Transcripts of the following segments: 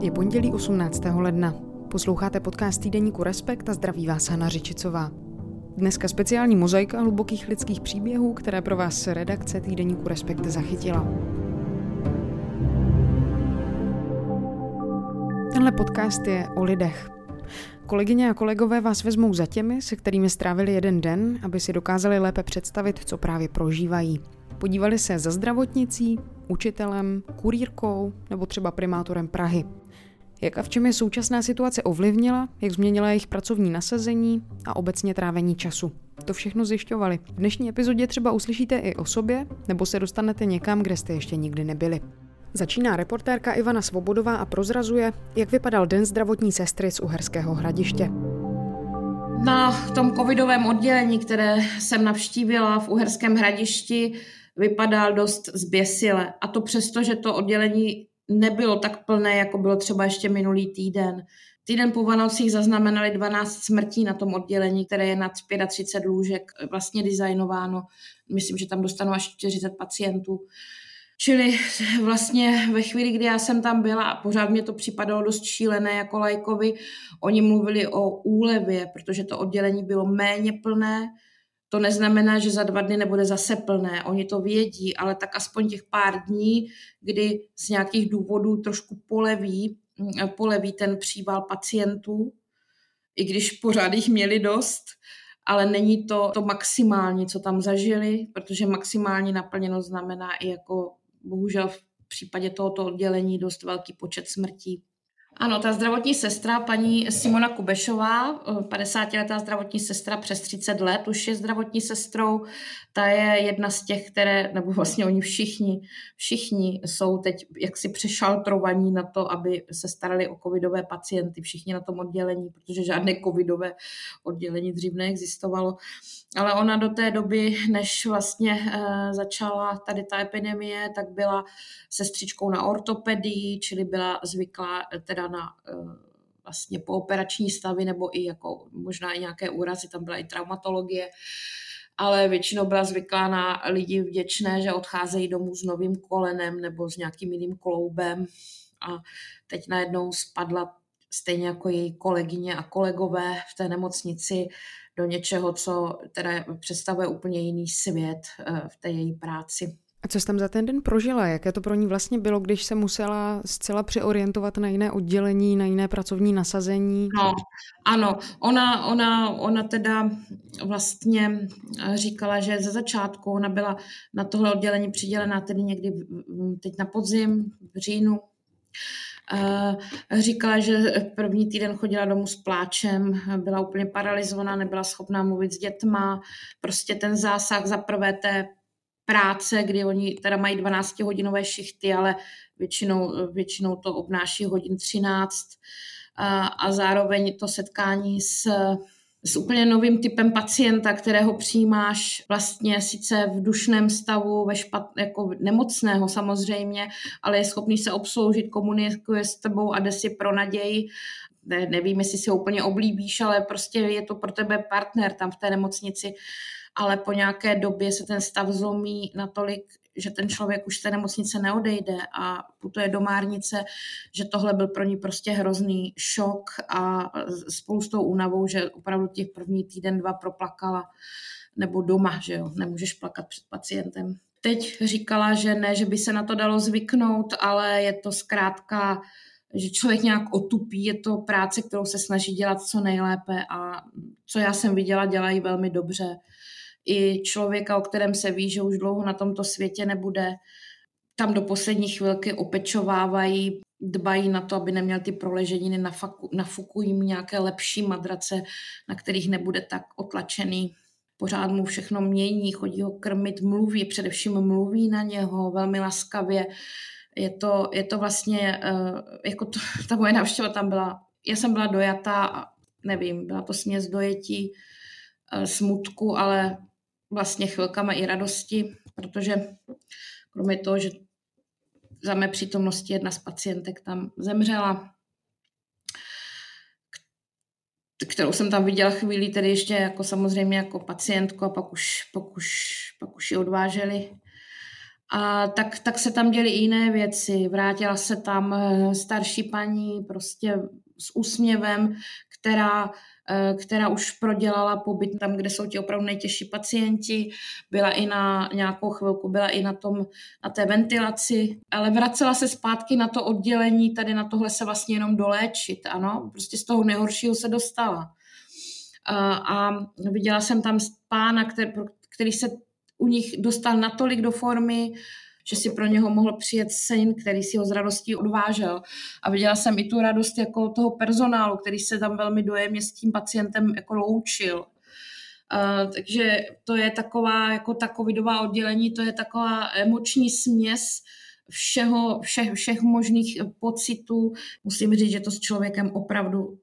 Je pondělí 18. ledna. Posloucháte podcast týdeníku Respekt a zdraví vás Hana Řičicová. Dneska speciální mozaika hlubokých lidských příběhů, které pro vás redakce týdeníku Respekt zachytila. Tenhle podcast je o lidech. Kolegyně a kolegové vás vezmou za těmi, se kterými strávili jeden den, aby si dokázali lépe představit, co právě prožívají. Podívali se za zdravotnicí, učitelem, kurírkou nebo třeba primátorem Prahy. Jak a v čem je současná situace ovlivnila, jak změnila jejich pracovní nasazení a obecně trávení času. To všechno zjišťovali. V dnešní epizodě třeba uslyšíte i o sobě, nebo se dostanete někam, kde jste ještě nikdy nebyli. Začíná reportérka Ivana Svobodová a prozrazuje, jak vypadal den zdravotní sestry z Uherského hradiště. Na tom covidovém oddělení, které jsem navštívila v Uherském hradišti, vypadal dost zběsile. A to přesto, že to oddělení nebylo tak plné, jako bylo třeba ještě minulý týden. Týden po Vanocích zaznamenali 12 smrtí na tom oddělení, které je nad 35 lůžek vlastně designováno. Myslím, že tam dostanou až 40 pacientů. Čili vlastně ve chvíli, kdy já jsem tam byla a pořád mě to připadalo dost šílené jako lajkovi, oni mluvili o úlevě, protože to oddělení bylo méně plné, to neznamená, že za dva dny nebude zase plné. Oni to vědí, ale tak aspoň těch pár dní, kdy z nějakých důvodů trošku poleví, mm, poleví ten příval pacientů, i když pořád jich měli dost, ale není to to maximální, co tam zažili, protože maximální naplněnost znamená i jako bohužel v případě tohoto oddělení dost velký počet smrtí. Ano, ta zdravotní sestra, paní Simona Kubešová, 50-letá zdravotní sestra přes 30 let, už je zdravotní sestrou. Ta je jedna z těch, které, nebo vlastně oni všichni, všichni jsou teď jaksi přešaltrovaní na to, aby se starali o covidové pacienty, všichni na tom oddělení, protože žádné covidové oddělení dřív neexistovalo. Ale ona do té doby, než vlastně uh, začala tady ta epidemie, tak byla sestřičkou na ortopedii, čili byla zvyklá teda na uh, vlastně pooperační stavy nebo i jako možná i nějaké úrazy, tam byla i traumatologie, ale většinou byla zvyklá na lidi vděčné, že odcházejí domů s novým kolenem nebo s nějakým jiným kloubem a teď najednou spadla stejně jako její kolegyně a kolegové v té nemocnici do něčeho, co teda představuje úplně jiný svět eh, v té její práci. A co jsi tam za ten den prožila? Jaké to pro ní vlastně bylo, když se musela zcela přeorientovat na jiné oddělení, na jiné pracovní nasazení? No, ano, ona, ona, ona teda vlastně říkala, že ze začátku ona byla na tohle oddělení přidělená tedy někdy teď na podzim, v říjnu Říkala, že první týden chodila domů s pláčem, byla úplně paralizovaná, nebyla schopná mluvit s dětma. Prostě ten zásah za prvé té práce, kdy oni teda mají 12-hodinové šichty, ale většinou, většinou to obnáší hodin 13 a, a zároveň to setkání s s úplně novým typem pacienta, kterého přijímáš vlastně sice v dušném stavu, ve špat, jako nemocného samozřejmě, ale je schopný se obsloužit, komunikuje s tebou a jde si pro naději. Ne, nevím, jestli si ho úplně oblíbíš, ale prostě je to pro tebe partner tam v té nemocnici ale po nějaké době se ten stav zlomí natolik, že ten člověk už z té nemocnice neodejde a putuje do Márnice, že tohle byl pro ní prostě hrozný šok a spolu s tou únavou, že opravdu těch první týden, dva proplakala nebo doma, že jo, nemůžeš plakat před pacientem. Teď říkala, že ne, že by se na to dalo zvyknout, ale je to zkrátka, že člověk nějak otupí, je to práce, kterou se snaží dělat co nejlépe a co já jsem viděla, dělají velmi dobře i člověka, o kterém se ví, že už dlouho na tomto světě nebude. Tam do poslední chvilky opečovávají, dbají na to, aby neměl ty proleženiny, nafukují mu nějaké lepší madrace, na kterých nebude tak otlačený. Pořád mu všechno mění, chodí ho krmit, mluví, především mluví na něho velmi laskavě. Je to, je to vlastně, eh, jako to, ta moje návštěva tam byla, já jsem byla dojatá, nevím, byla to směs dojetí, eh, smutku, ale vlastně chvilkama i radosti, protože kromě toho, že za mé přítomnosti jedna z pacientek tam zemřela, kterou jsem tam viděla chvíli, tedy ještě jako samozřejmě jako pacientku a pak už, pak už, pak už ji odváželi. A tak, tak se tam děly jiné věci. Vrátila se tam starší paní prostě s úsměvem, která Eh, která už prodělala pobyt tam, kde jsou ti opravdu nejtěžší pacienti, byla i na nějakou chvilku, byla i na, tom, na té ventilaci, ale vracela se zpátky na to oddělení, tady na tohle se vlastně jenom doléčit, ano, prostě z toho nejhoršího se dostala. A, a viděla jsem tam pána, který, který se u nich dostal natolik do formy, že si pro něho mohl přijet syn, který si ho s radostí odvážel. A viděla jsem i tu radost jako toho personálu, který se tam velmi dojemně s tím pacientem jako loučil. Uh, takže to je taková, jako ta covidová oddělení, to je taková emoční směs všeho, všech, všech možných pocitů. Musím říct, že to s člověkem opravdu,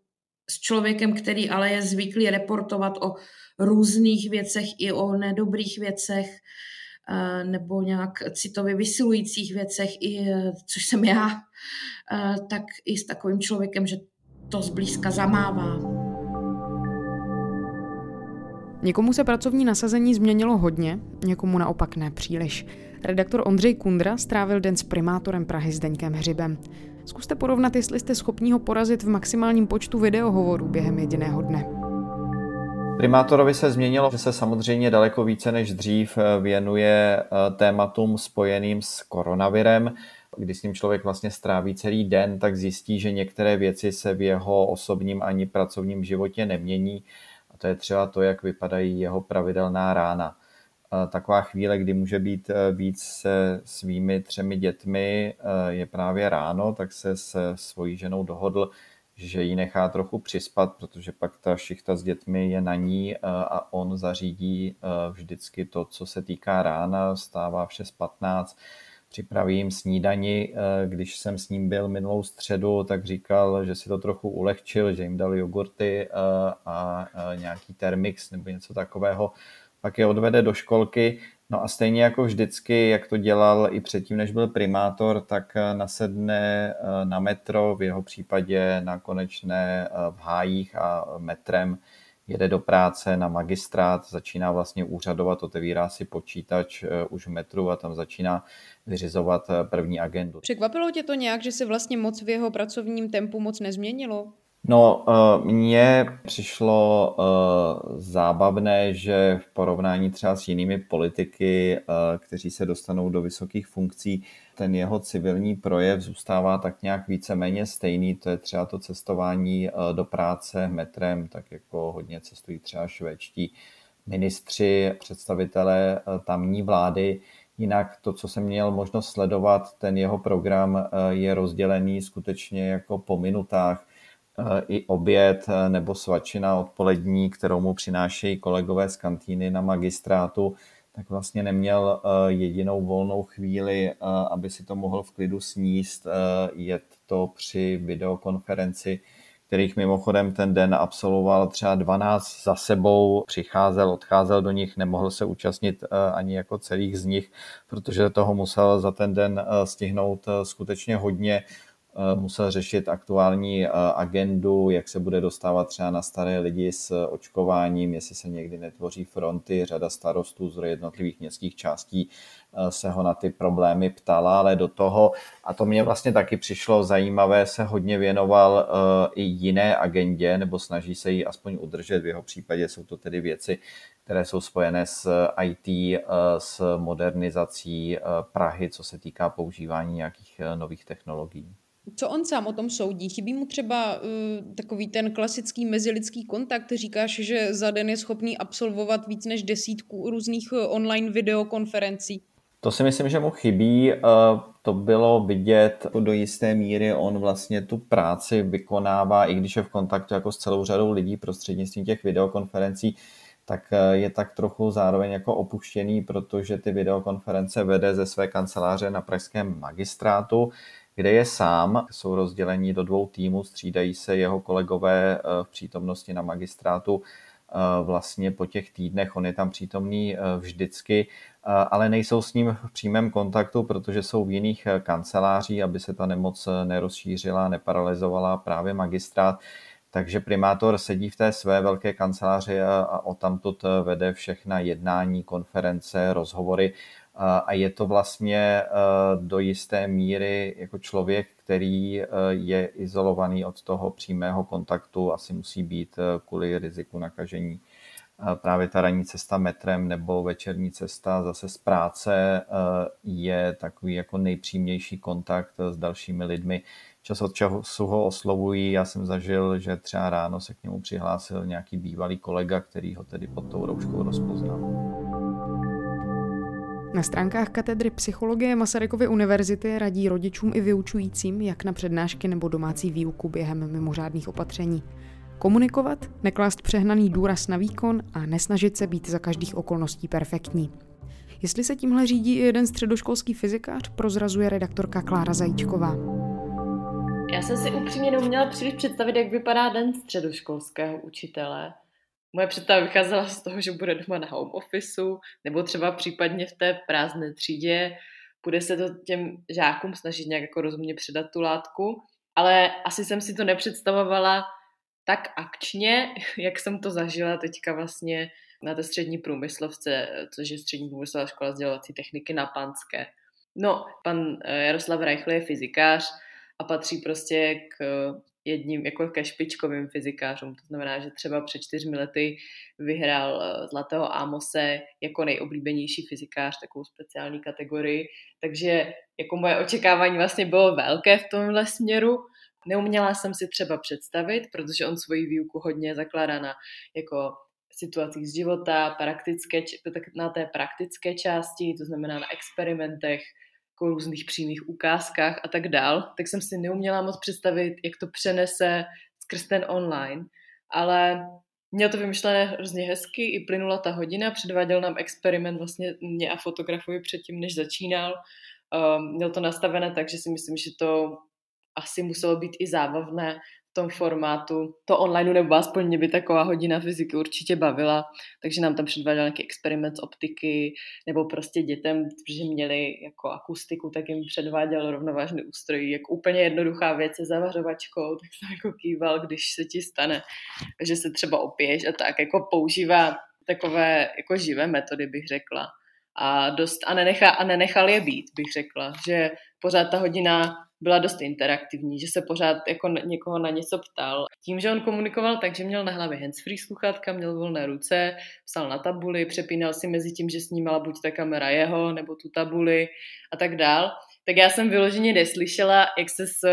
s člověkem, který ale je zvyklý reportovat o různých věcech i o nedobrých věcech, nebo nějak citově vysilujících věcech, i, e, což jsem já, tak i s takovým člověkem, že to zblízka zamává. Někomu se pracovní nasazení změnilo hodně, někomu naopak ne příliš. Redaktor Ondřej Kundra strávil den s primátorem Prahy s Deňkem Hřibem. Zkuste porovnat, jestli jste schopni ho porazit v maximálním počtu videohovorů během jediného dne. Primátorovi se změnilo, že se samozřejmě daleko více než dřív eh, věnuje eh, tématům spojeným s koronavirem. Když s ním člověk vlastně stráví celý den, tak zjistí, že některé věci se v jeho osobním ani pracovním životě nemění. A to je třeba to, jak vypadají jeho pravidelná rána. Taková chvíle, kdy může být eh, víc se svými třemi dětmi, je právě ráno, tak se se svojí ženou dohodl, že ji nechá trochu přispat, protože pak ta šichta s dětmi je na ní eh, a on zařídí eh, vždycky to, co se týká rána, stává v 6.15, připraví jim snídani. Eh, když jsem s ním byl minulou středu, tak říkal, že si to trochu ulehčil, že jim dali jogurty a nějaký termix nebo něco takového. Pak je odvede do školky, No a stejně jako vždycky, jak to dělal i předtím, než byl primátor, tak eh, nasedne eh, na metro, v jeho případě na konečné eh, v hájích a metrem jede do práce na magistrát, začíná vlastně úřadovat, otevírá si počítač už v metru a tam začíná vyřizovat první agendu. Překvapilo tě to nějak, že se vlastně moc v jeho pracovním tempu moc nezměnilo? No, eh, mně přišlo eh, zábavné, že v porovnání třeba s jinými politiky, eh, kteří se dostanou do vysokých funkcí, ten jeho civilní projev zůstává tak nějak víceméně stejný. To je třeba to cestování do práce metrem, tak jako hodně cestují třeba švédští ministři, představitelé tamní vlády. Jinak to, co jsem měl možnost sledovat, ten jeho program je rozdělený skutečně jako po minutách i oběd eh, nebo svačina odpolední, kterou mu přinášejí kolegové z kantýny na magistrátu, tak vlastně neměl eh, jedinou volnou chvíli, eh, aby si to mohl v klidu sníst, jet to při videokonferenci, kterých mimochodem ten den absolvoval třeba 12 za sebou, přicházel, odcházel do nich, nemohl se účastnit ani jako celých z nich, protože toho musel za ten den stihnout skutečně hodně. Eh, musel řešit aktuální eh, agendu, jak se bude dostávat třeba na staré lidi s očkováním, jestli se někdy netvoří fronty, řada starostů z jednotlivých městských částí eh, se ho na ty problémy ptala, ale do toho, a to mě vlastně taky přišlo zajímavé, se hodně věnoval i jiné agendě, nebo snaží se ji aspoň udržet. V jeho případě jsou to tedy věci, které jsou spojené s IT, s modernizací Prahy, co se týká používání nějakých nových technologií. Co on sám o tom soudí? Chybí mu třeba uh, takový ten klasický mezilidský kontakt? Říkáš, že za den je schopný absolvovat víc než desítku různých eh, online videokonferencí. To si myslím, že mu chybí. Uh, to bylo vidět do jisté míry. On vlastně tu práci vykonává, i když je v kontaktu jako s celou řadou lidí prostřednictvím těch videokonferencí, tak je tak trochu zároveň jako opuštěný, protože ty videokonference vede ze své kanceláře na pražském magistrátu kde je sám, jsou rozdělení do dvou týmů, střídají se jeho kolegové eh, v přítomnosti na magistrátu eh, vlastně po těch týdnech, on je tam přítomný eh, vždycky, ale nejsou s ním v přímém kontaktu, protože jsou v jiných kanceláří, aby se ta nemoc nerozšířila, neparalizovala právě magistrát. Takže primátor sedí v té své velké kanceláři a, a o tamtud vede všechna jednání, konference, rozhovory a je to vlastně do jisté míry jako člověk, který je izolovaný od toho přímého kontaktu, asi musí být kvůli riziku nakažení právě ta ranní cesta metrem nebo večerní cesta zase z práce je takový jako nejpřímější kontakt s dalšími lidmi. Čas od času ho oslovují. Já jsem zažil, že třeba ráno se k němu přihlásil nějaký bývalý kolega, který ho tedy pod tou rouškou rozpoznal. Na stránkách katedry psychologie Masarykovy univerzity radí rodičům i vyučujícím, jak na přednášky nebo domácí výuku během mimořádných opatření. Komunikovat, neklást přehnaný důraz na výkon a nesnažit se být za každých okolností perfektní. Jestli se tímhle řídí i jeden středoškolský fyzikář, prozrazuje redaktorka Klára Zajíčková. Já jsem si upřímně neuměla příliš představit, jak vypadá den středoškolského učitele. Moje představa vycházela z toho, že bude doma na home officeu, nebo třeba případně v té prázdné třídě, bude se to těm žákům snažit nějak jako rozumně předat tu látku, ale asi jsem si to nepředstavovala tak akčně, jak jsem to zažila teďka vlastně na té střední průmyslovce, což je střední průmyslová škola sdělovací techniky na Panské. No, pan eh, Jaroslav Reichl je fyzikář a patří prostě k jedním, jako ke špičkovým fyzikářům. To znamená, že třeba před čtyřmi lety vyhrál eh, Zlatého Amose jako nejoblíbenější fyzikář, takovou speciální kategorii. Takže jako moje očekávání vlastně bylo velké v tomhle směru Neuměla jsem si třeba představit, protože on svoji výuku hodně zakládá na jako situacích z života, praktické, na té praktické části, to znamená na experimentech, jako různých přímých ukázkách a tak dál, tak jsem si neuměla moc představit, jak to přenese skrz ten online, ale měl to vymyšlené hrozně hezky, i plynula ta hodina, předváděl nám experiment vlastně mě a fotografuji předtím, než začínal. Um, měl to nastavené tak, že si myslím, že to asi muselo být i zábavné tom formátu. To online, nebo aspoň mě by taková hodina fyziky určitě bavila, takže nám tam předváděl nějaký experiment z optiky, nebo prostě dětem, že měli jako akustiku, tak jim předváděl rovnovážný ústroj, jako úplně jednoduchá věc se zavařovačkou, tak jsem jako kýval, když se ti stane, že se třeba opiješ a tak jako používá takové jako živé metody, bych řekla. A, dost, a, nenechá, a nenechal je být, bych řekla, že pořád ta hodina byla dost interaktivní, že se pořád jako někoho na něco ptal. Tím, že on komunikoval tak, že měl na hlavě handsfree sluchátka, měl volné ruce, psal na tabuli, přepínal si mezi tím, že snímala buď ta kamera jeho, nebo tu tabuli a tak dál, tak já jsem vyloženě neslyšela, jak se s,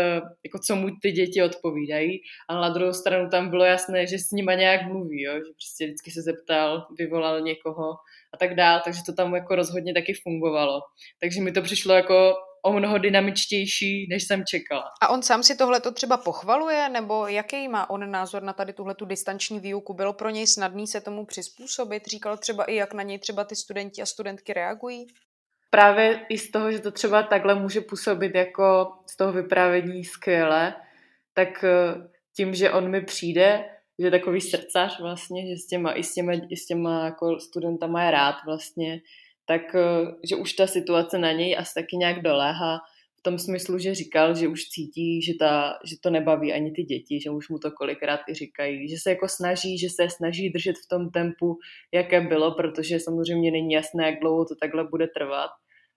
jako co mu ty děti odpovídají, ale na druhou stranu tam bylo jasné, že s nima nějak mluví, jo? že prostě vždycky se zeptal, vyvolal někoho a tak dál, takže to tam jako rozhodně taky fungovalo. Takže mi to přišlo jako o mnoho dynamičtější, než jsem čekala. A on sám si tohle to třeba pochvaluje, nebo jaký má on názor na tady tuhle tu distanční výuku? Bylo pro něj snadný se tomu přizpůsobit? Říkal třeba i, jak na něj třeba ty studenti a studentky reagují? Právě i z toho, že to třeba takhle může působit jako z toho vyprávění skvěle, tak eh, tím, že on mi přijde, že je takový srdcař vlastně, že s těma, i s těma, i s těma jako studentama je rád vlastně, tak eh, že už ta situace na něj asi taky nějak doléhá v tom smyslu, že říkal, že už cítí, že, ta, že to nebaví ani ty děti, že už mu to kolikrát i říkají, že se jako snaží, že se snaží držet v tom tempu, jaké bylo, protože samozřejmě není jasné, jak dlouho to takhle bude trvat,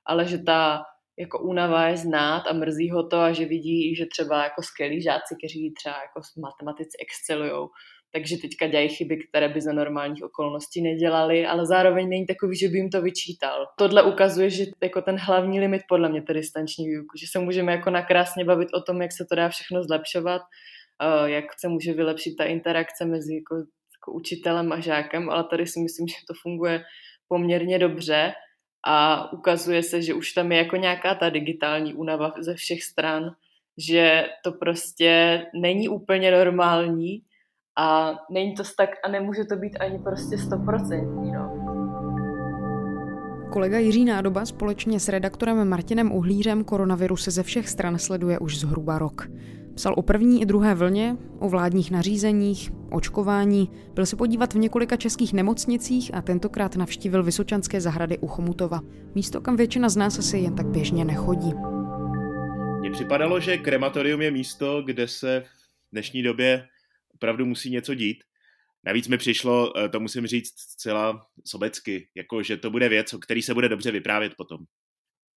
ale že ta jako únava je znát a mrzí ho to a že vidí, že třeba jako skvělí žáci, kteří třeba jako matematici excelujou, takže teďka dělají chyby, které by za normálních okolností nedělali, ale zároveň není takový, že by jim to vyčítal. Tohle ukazuje, že jako ten hlavní limit podle mě tedy distanční výuku, že se můžeme jako nakrásně bavit o tom, jak se to dá všechno zlepšovat, eh, jak se může vylepšit ta interakce mezi jako, jako učitelem a žákem, ale tady si myslím, že to funguje poměrně dobře a ukazuje se, že už tam je jako nějaká ta digitální únava ze všech stran, že to prostě není úplně normální, a není to tak a nemůže to být ani prostě stoprocentní, no. Kolega Jiří Nádoba společně s redaktorem Martinem Uhlířem se ze všech stran sleduje už zhruba rok. Psal o první i druhé vlně, o vládních nařízeních, očkování, byl se podívat v několika českých nemocnicích a tentokrát navštívil Vysočanské zahrady u Chomutova. Místo, kam většina z nás asi jen tak běžně nechodí. Mně připadalo, že krematorium je místo, kde se v dnešní době opravdu musí něco dít. Navíc mi přišlo, to musím říct zcela sobecky, jako že to bude věc, o který se bude dobře vyprávět potom.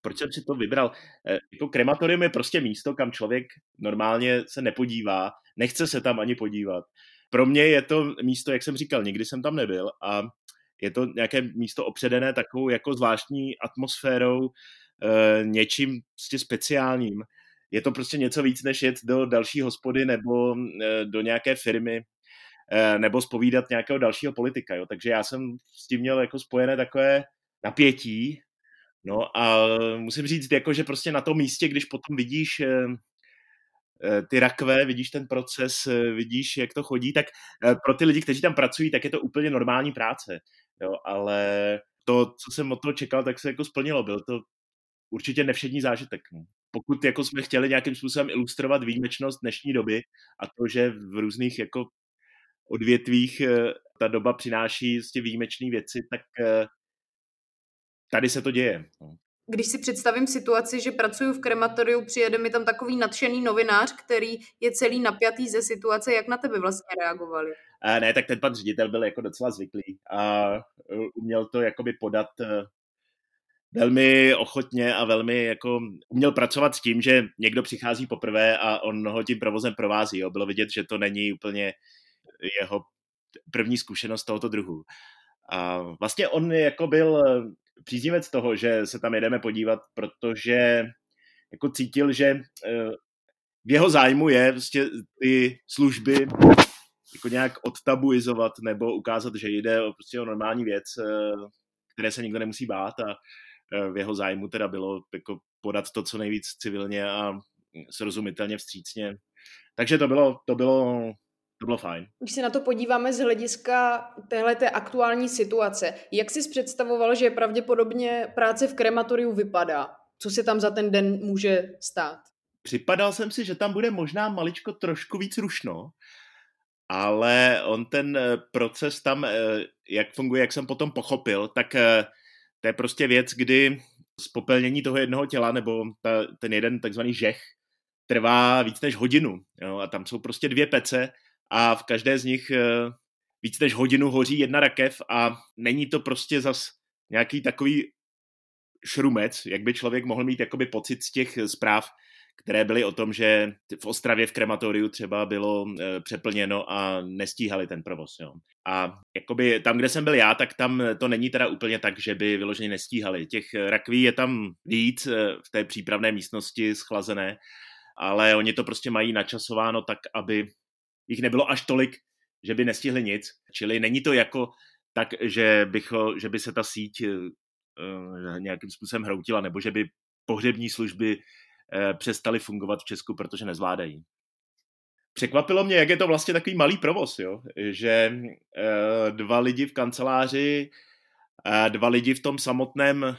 Proč jsem si to vybral? Jako krematorium je prostě místo, kam člověk normálně se nepodívá, nechce se tam ani podívat. Pro mě je to místo, jak jsem říkal, nikdy jsem tam nebyl a je to nějaké místo opředené takovou jako zvláštní atmosférou, e, něčím prostě speciálním. Je to prostě něco víc, než jet do další hospody nebo do nějaké firmy nebo spovídat nějakého dalšího politika. Jo. Takže já jsem s tím měl jako spojené takové napětí. No a musím říct, jako, že prostě na tom místě, když potom vidíš Eh, ty rakve, vidíš ten proces, eh, vidíš, jak to chodí, tak eh, pro ty lidi, kteří tam pracují, tak je to úplně normální práce. Jo, ale to, co jsem od toho čekal, tak se jako splnilo. Byl to určitě nevšední zážitek. No. Pokud jako jsme chtěli nějakým způsobem ilustrovat výjimečnost dnešní doby a to, že v různých jako odvětvích ta doba přináší vlastně výjimečné věci, tak tady se to děje. No když si představím situaci, že pracuji v krematoriu, přijede mi tam takový nadšený novinář, který je celý napjatý ze situace, jak na tebe vlastně reagovali? A ne, tak ten pan ředitel byl jako docela zvyklý a uměl to jakoby podat eh, velmi ochotně a velmi jako uměl pracovat s tím, že někdo přichází poprvé a on ho tím provozem provází. Jo. Bylo vidět, že to není úplně jeho první zkušenost tohoto druhu. A vlastně on jako byl příznivec toho, že se tam jedeme podívat, protože jako cítil, že eh, v jeho zájmu je prostě ty služby jako nějak odtabuizovat nebo ukázat, že jde o, prostě o normální věc, eh, které se nikdo nemusí bát a eh, v jeho zájmu teda bylo jako podat to co nejvíc civilně a srozumitelně vstřícně. Takže to bylo, to bylo to bylo fajn. Když se na to podíváme z hlediska téhle aktuální situace, jak jsi představoval, že pravděpodobně práce v krematoriu vypadá? Co se tam za ten den může stát? Připadal jsem si, že tam bude možná maličko trošku víc rušno, ale on ten eh, proces tam, eh, jak funguje, jak jsem potom pochopil, tak eh, to je prostě věc, kdy spopelnění toho jednoho těla, nebo ta, ten jeden takzvaný žech, trvá víc než hodinu. Jo? A tam jsou prostě dvě pece a v každé z nich eh, víc než hodinu hoří jedna rakev a není to prostě zas nějaký takový šrumec, jak by člověk mohl mít jakoby pocit z těch zpráv, které byly o tom, že v Ostravě v krematoriu třeba bylo e, přeplněno a nestíhali ten provoz. Jo. A jakoby tam, kde jsem byl já, tak tam to není teda úplně tak, že by vyloženě nestíhali. Těch rakví je tam víc v té přípravné místnosti schlazené, ale oni to prostě mají načasováno tak, aby jich nebylo až tolik, že by nestihli nic. Čili není to jako tak, že, bych, že by se ta síť uh, nějakým způsobem hroutila, nebo že by pohřební služby uh, přestaly fungovat v Česku, protože nezvládají. Překvapilo mě, jak je to vlastně takový malý provoz, jo? že dva lidi v kanceláři, dva lidi v tom samotném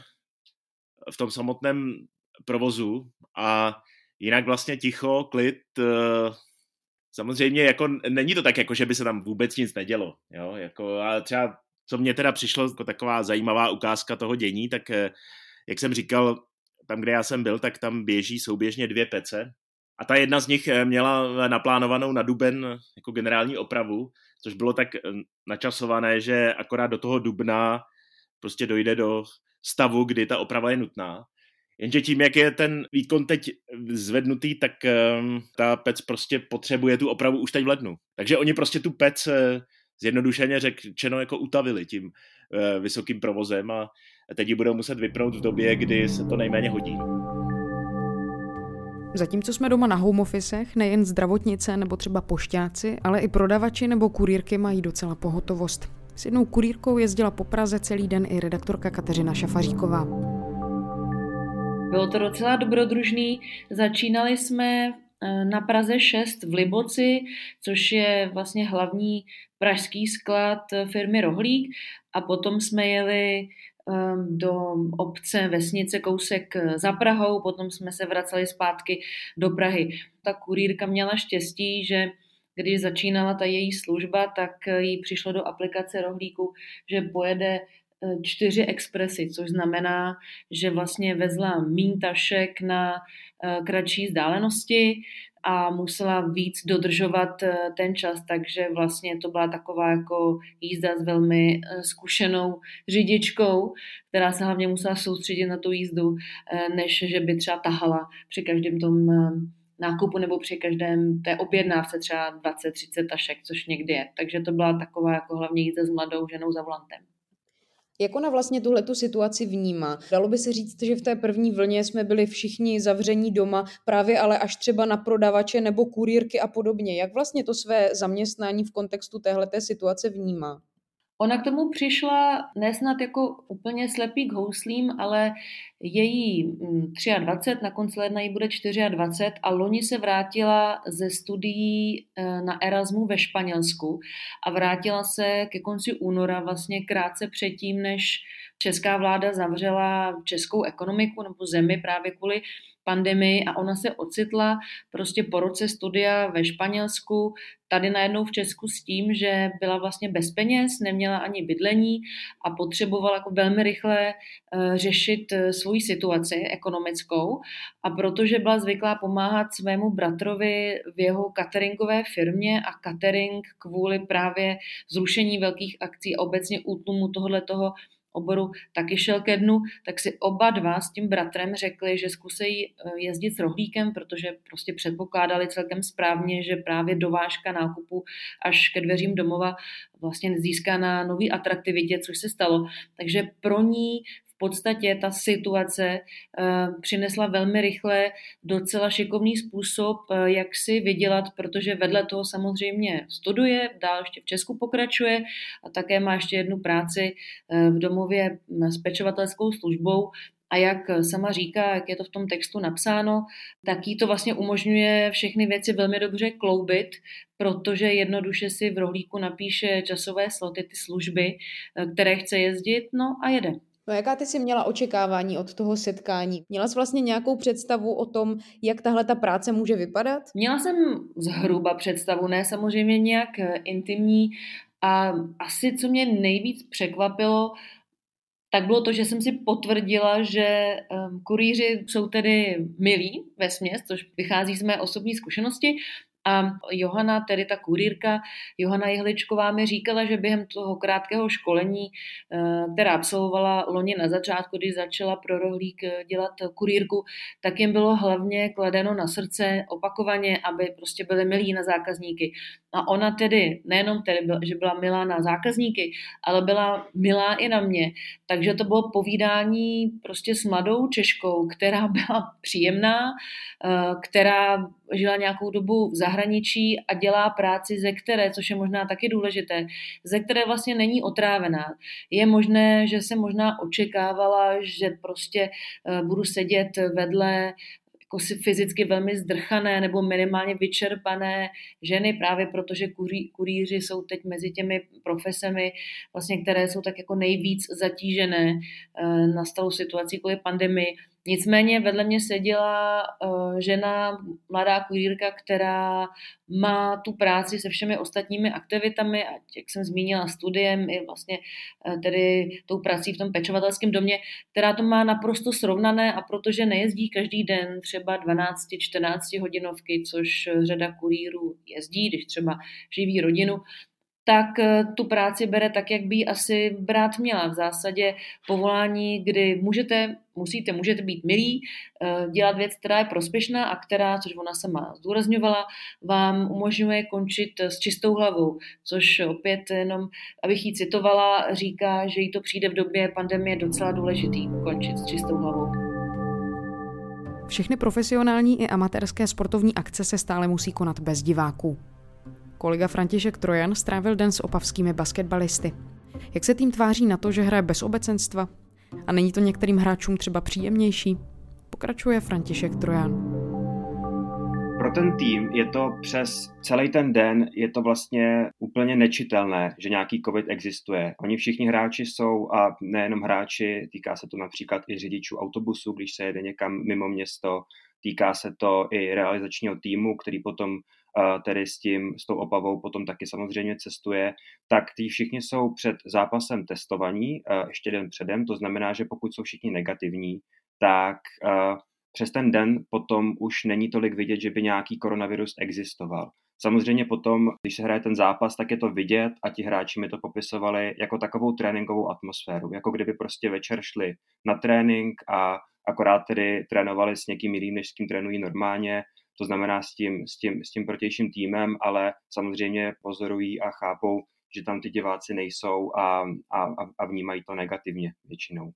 v tom samotném provozu a jinak vlastně ticho, klid, samozřejmě jako není to tak, jako že by se tam vůbec nic nedělo, jo, jako a třeba co mě teda přišlo jako taková zajímavá ukázka toho dění, tak eh, jak jsem říkal, tam, kde já jsem byl, tak tam běží souběžně dvě pece a ta jedna z nich eh, měla naplánovanou na duben jako generální opravu, což bylo tak eh, načasované, že akorát do toho dubna prostě dojde do stavu, kdy ta oprava je nutná. Jenže tím, jak je ten výkon teď zvednutý, tak um, ta pec prostě potřebuje tu opravu už teď v lednu. Takže oni prostě tu pec uh, zjednodušeně řečeno jako utavili tím uh, vysokým provozem a teď ji budou muset vypnout v době, kdy se to nejméně hodí. Zatímco jsme doma na home officech, nejen zdravotnice nebo třeba pošťáci, ale i prodavači nebo kurýrky mají docela pohotovost. S jednou kurýrkou jezdila po Praze celý den i redaktorka Kateřina Šafaříková. Bylo to docela dobrodružný. Začínali jsme eh, na Praze 6 v Liboci, což je vlastně hlavní pražský sklad firmy Rohlík a potom jsme jeli ehm, do obce, vesnice, kousek eh, za Prahou, potom jsme se vraceli zpátky do Prahy. Ta kurýrka měla štěstí, že když začínala ta její služba, tak jí přišlo do aplikace rohlíku, že pojede eh, čtyři expresy, což znamená, že vlastně vezla mín tašek na eh, kratší vzdálenosti a musela víc dodržovat eh, ten čas, takže vlastně to byla taková jako jízda s velmi zkušenou řidičkou, která se hlavně musela soustředit na tu jízdu, než že by třeba tahala při každém tom nákupu nebo při každém té objednávce třeba 20-30 tašek, což někdy je. Takže to byla taková jako hlavně jízda s mladou ženou za volantem. Jak ona vlastně tuhle tu situaci vnímá? Dalo by se říct, že v té první vlně jsme byli všichni zavření doma, právě ale až třeba na prodavače nebo kurýrky a podobně. Jak vlastně to své zaměstnání v kontextu téhleté situace vnímá? Ona k tomu přišla nesnad jako úplně slepý k houslím, ale její 23, mm, na konci ledna jí bude 24 a loni se vrátila ze studií e, na Erasmu ve Španělsku a vrátila se ke konci února vlastně krátce předtím, než česká vláda zavřela českou ekonomiku nebo zemi právě kvůli pandemii a ona se ocitla prostě po roce studia ve Španělsku, tady najednou v Česku s tím, že byla vlastně bez peněz, neměla ani bydlení a potřebovala jako velmi rychle uh, řešit uh, svoji situaci ekonomickou. A protože byla zvyklá pomáhat svému bratrovi v jeho cateringové firmě a catering kvůli právě zrušení velkých akcí a obecně útlumu tohohle toho oboru taky šel ke dnu, tak si oba dva s tím bratrem řekli, že zkusí eh, jezdit s rohlíkem, protože prostě předpokládali celkem správně, že právě dovážka nákupu až ke dveřím domova vlastně získá na nový atraktivitě, což se stalo. Takže pro ní podstatě ta situace uh, přinesla velmi rychle docela šikovný způsob, uh, jak si vydělat, protože vedle toho samozřejmě studuje, dál ještě v Česku pokračuje a také má ještě jednu práci uh, v domově s pečovatelskou službou, a jak sama říká, jak je to v tom textu napsáno, tak jí to vlastně umožňuje všechny věci velmi dobře kloubit, protože jednoduše si v rohlíku napíše časové sloty, ty služby, které chce jezdit, no a jede. No jaká ty jsi měla očekávání od toho setkání? Měla jsi vlastně nějakou představu o tom, jak tahle ta práce může vypadat? Měla jsem zhruba představu, ne samozřejmě nějak eh, intimní a asi co mě nejvíc překvapilo, tak bylo to, že jsem si potvrdila, že um, kurýři jsou tedy milí ve směs, což vychází z mé osobní zkušenosti a Johana, tedy ta kurýrka, Johana Jehličková mi říkala, že během toho krátkého školení, eh, která absolvovala loni na začátku, když začala pro rohlík eh, dělat kurýrku, tak jim bylo hlavně kladeno na srdce opakovaně, aby prostě byli milí na zákazníky. A ona tedy, nejenom tedy, že byla milá na zákazníky, ale byla milá i na mě. Takže to bylo povídání prostě s mladou Češkou, která byla příjemná, eh, která žila nějakou dobu v zahraničí a dělá práci, ze které, což je možná taky důležité, ze které vlastně není otrávená. Je možné, že se možná očekávala, že prostě eh, budu sedět vedle jako si fyzicky velmi zdrchané nebo minimálně vyčerpané ženy, právě protože kurí, kurýři jsou teď mezi těmi profesemi, vlastně, které jsou tak jako nejvíc zatížené eh, na stalou situací kvůli pandemii. Nicméně vedle mě seděla uh, žena, mladá kurýrka, která má tu práci se všemi ostatními aktivitami, ať jak jsem zmínila, studiem i vlastně uh, tedy tou prací v tom pečovatelském domě, která to má naprosto srovnané a protože nejezdí každý den třeba 12-14 hodinovky, což řada kurýrů jezdí, když třeba živí rodinu, tak eh, tu práci bere tak, jak by ji asi brát měla. V zásadě povolání, kdy můžete, musíte, můžete být milí, eh, dělat věc, která je prospěšná a která, což ona sama zdůrazňovala, vám umožňuje končit s čistou hlavou, což opět jenom, abych ji citovala, říká, že jí to přijde v době pandemie docela důležitý končit s čistou hlavou. Všechny profesionální i amatérské sportovní akce se stále musí konat bez diváků. Kolega František Trojan strávil den s opavskými basketbalisty. Jak se tým tváří na to, že hraje bez obecenstva? A není to některým hráčům třeba příjemnější? Pokračuje František Trojan. Pro ten tým je to přes celý ten den, je to vlastně úplně nečitelné, že nějaký covid existuje. Oni všichni hráči jsou a nejenom hráči, týká se to například i řidičů autobusu, když se jede někam mimo město, týká se to i realizačního týmu, který potom tedy s tím, s tou Opavou potom taky samozřejmě cestuje, tak ty všichni jsou před zápasem testovaní ještě den předem, to znamená, že pokud jsou všichni negativní, tak přes ten den potom už není tolik vidět, že by nějaký koronavirus existoval. Samozřejmě potom, když se hraje ten zápas, tak je to vidět a ti hráči mi to popisovali jako takovou tréninkovou atmosféru, jako kdyby prostě večer šli na trénink a akorát tedy trénovali s někým jiným, než s kým trénují normálně, to znamená s tím, s tím, s tím protějším týmem, ale samozřejmě pozorují a chápou, že tam ty diváci nejsou a, a, a vnímají to negativně většinou.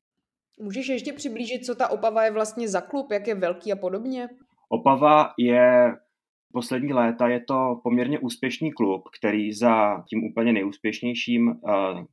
Můžeš ještě přiblížit, co ta Opava je vlastně za klub, jak je velký a podobně? Opava je poslední léta je to poměrně úspěšný klub, který za tím úplně nejúspěšnějším uh,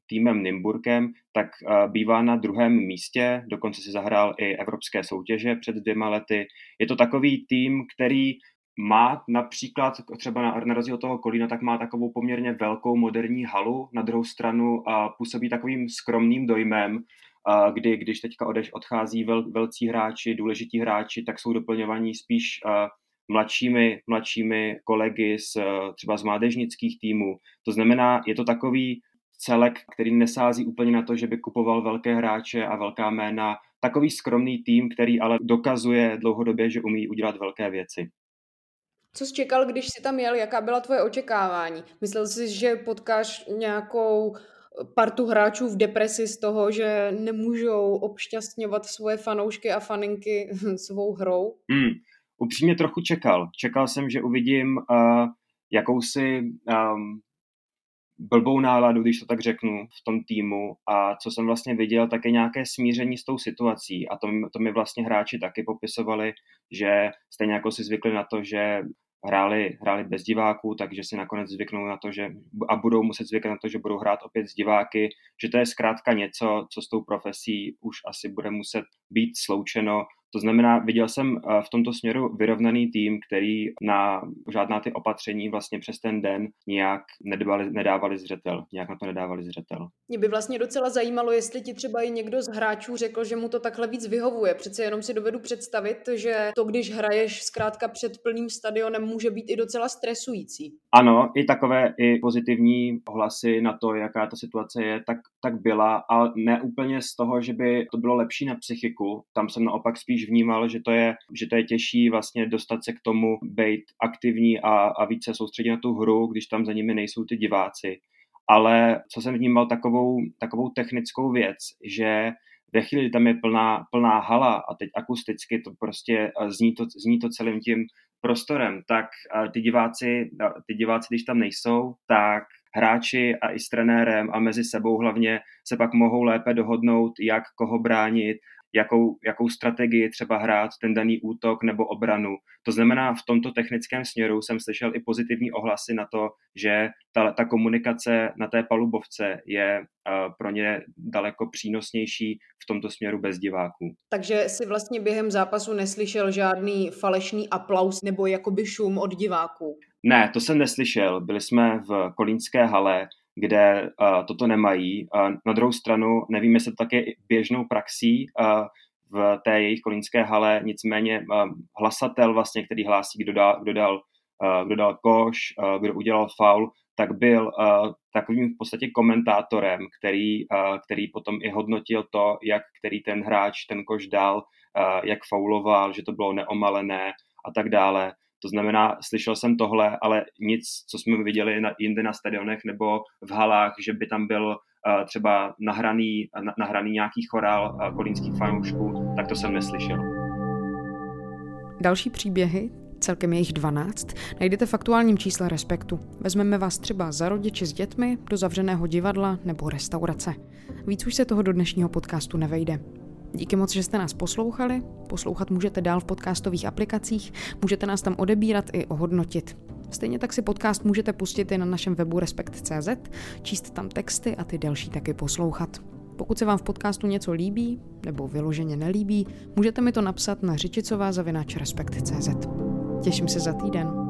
týmem Nymburkem tak uh, bývá na druhém místě, dokonce si zahrál i evropské soutěže před dvěma lety. Je to takový tým, který má například, třeba na, na rozdíl od toho Kolína, tak má takovou poměrně velkou moderní halu, na druhou stranu a působí takovým skromným dojmem, a kdy když teďka odeš, odchází vel, velcí hráči, důležití hráči, tak jsou doplňovaní spíš a, mladšími, mladšími kolegy z, třeba z mládežnických týmů. To znamená, je to takový celek, který nesází úplně na to, že by kupoval velké hráče a velká jména. Takový skromný tým, který ale dokazuje dlouhodobě, že umí udělat velké věci. Co jsi čekal, když jsi tam jel? Jaká byla tvoje očekávání? Myslel jsi, že potkáš nějakou partu hráčů v depresi z toho, že nemůžou obšťastňovat svoje fanoušky a faninky svou hrou? Hmm, upřímně trochu čekal. Čekal jsem, že uvidím uh, jakousi um, blbou náladu, když to tak řeknu, v tom týmu. A co jsem vlastně viděl, tak je nějaké smíření s tou situací. A to, to mi vlastně hráči taky popisovali, že stejně jako si zvykli na to, že hráli, hráli bez diváků, takže si nakonec zvyknou na to, že a budou muset zvyknout na to, že budou hrát opět s diváky, že to je zkrátka něco, co s tou profesí už asi bude muset být sloučeno to znamená, viděl jsem eh, v tomto směru vyrovnaný tým, který na žádná ty opatření vlastně přes ten den nějak nedávali, nedávali zřetel, nějak na to nedávali zřetel. Mě by vlastně docela zajímalo, jestli ti třeba i někdo z hráčů řekl, že mu to takhle víc vyhovuje. Přece jenom si dovedu představit, že to, když hraješ zkrátka před plným stadionem, může být i docela stresující. Ano, i takové i pozitivní ohlasy na to, jaká ta situace je, tak, tak byla, ale ne úplně z toho, že by to bylo lepší na psychiku. Tam jsem naopak spíš vnímal, že to je, že to je těžší vlastně dostat se k tomu, být aktivní a, a více soustředit na tu hru, když tam za nimi nejsou ty diváci. Ale co jsem vnímal takovou, takovou technickou věc, že ve chvíli, tam je plná, plná hala a teď akusticky to prostě zní to, zní to celým tím prostorem, tak ty diváci, ty diváci, když tam nejsou, tak hráči a i s trenérem a mezi sebou hlavně se pak mohou lépe dohodnout, jak koho bránit, jakou, jakou strategii třeba hrát ten daný útok nebo obranu. To znamená, v tomto technickém směru jsem slyšel i pozitivní ohlasy na to, že ta, ta komunikace na té palubovce je uh, pro ně daleko přínosnější v tomto směru bez diváků. Takže si vlastně během zápasu neslyšel žádný falešný aplaus nebo jakoby šum od diváků? Ne, to jsem neslyšel. Byli jsme v Kolínské hale, kde uh, toto nemají. Uh, na druhou stranu nevím, jestli to také běžnou praxí uh, v té jejich kolínské hale, nicméně uh, hlasatel vlastně, který hlásí, kdo dal, kdo dal, uh, kdo dal koš, uh, kdo udělal faul, tak byl uh, takovým v podstatě komentátorem, který, uh, který potom i hodnotil to, jak který ten hráč ten koš dal, uh, jak fauloval, že to bylo neomalené a tak dále. To znamená, slyšel jsem tohle, ale nic, co jsme viděli na, jinde na stadionech nebo v halách, že by tam byl uh, třeba nahraný, na, nahraný nějaký chorál uh, kolínských fanoušků, tak to jsem neslyšel. Další příběhy, celkem je jich 12, najdete v aktuálním čísle Respektu. Vezmeme vás třeba za rodiči s dětmi, do zavřeného divadla nebo restaurace. Víc už se toho do dnešního podcastu nevejde. Díky moc, že jste nás poslouchali. Poslouchat můžete dál v podcastových aplikacích, můžete nás tam odebírat i ohodnotit. Stejně tak si podcast můžete pustit i na našem webu Respekt.cz, číst tam texty a ty další taky poslouchat. Pokud se vám v podcastu něco líbí, nebo vyloženě nelíbí, můžete mi to napsat na řičicová Respekt.cz. Těším se za týden.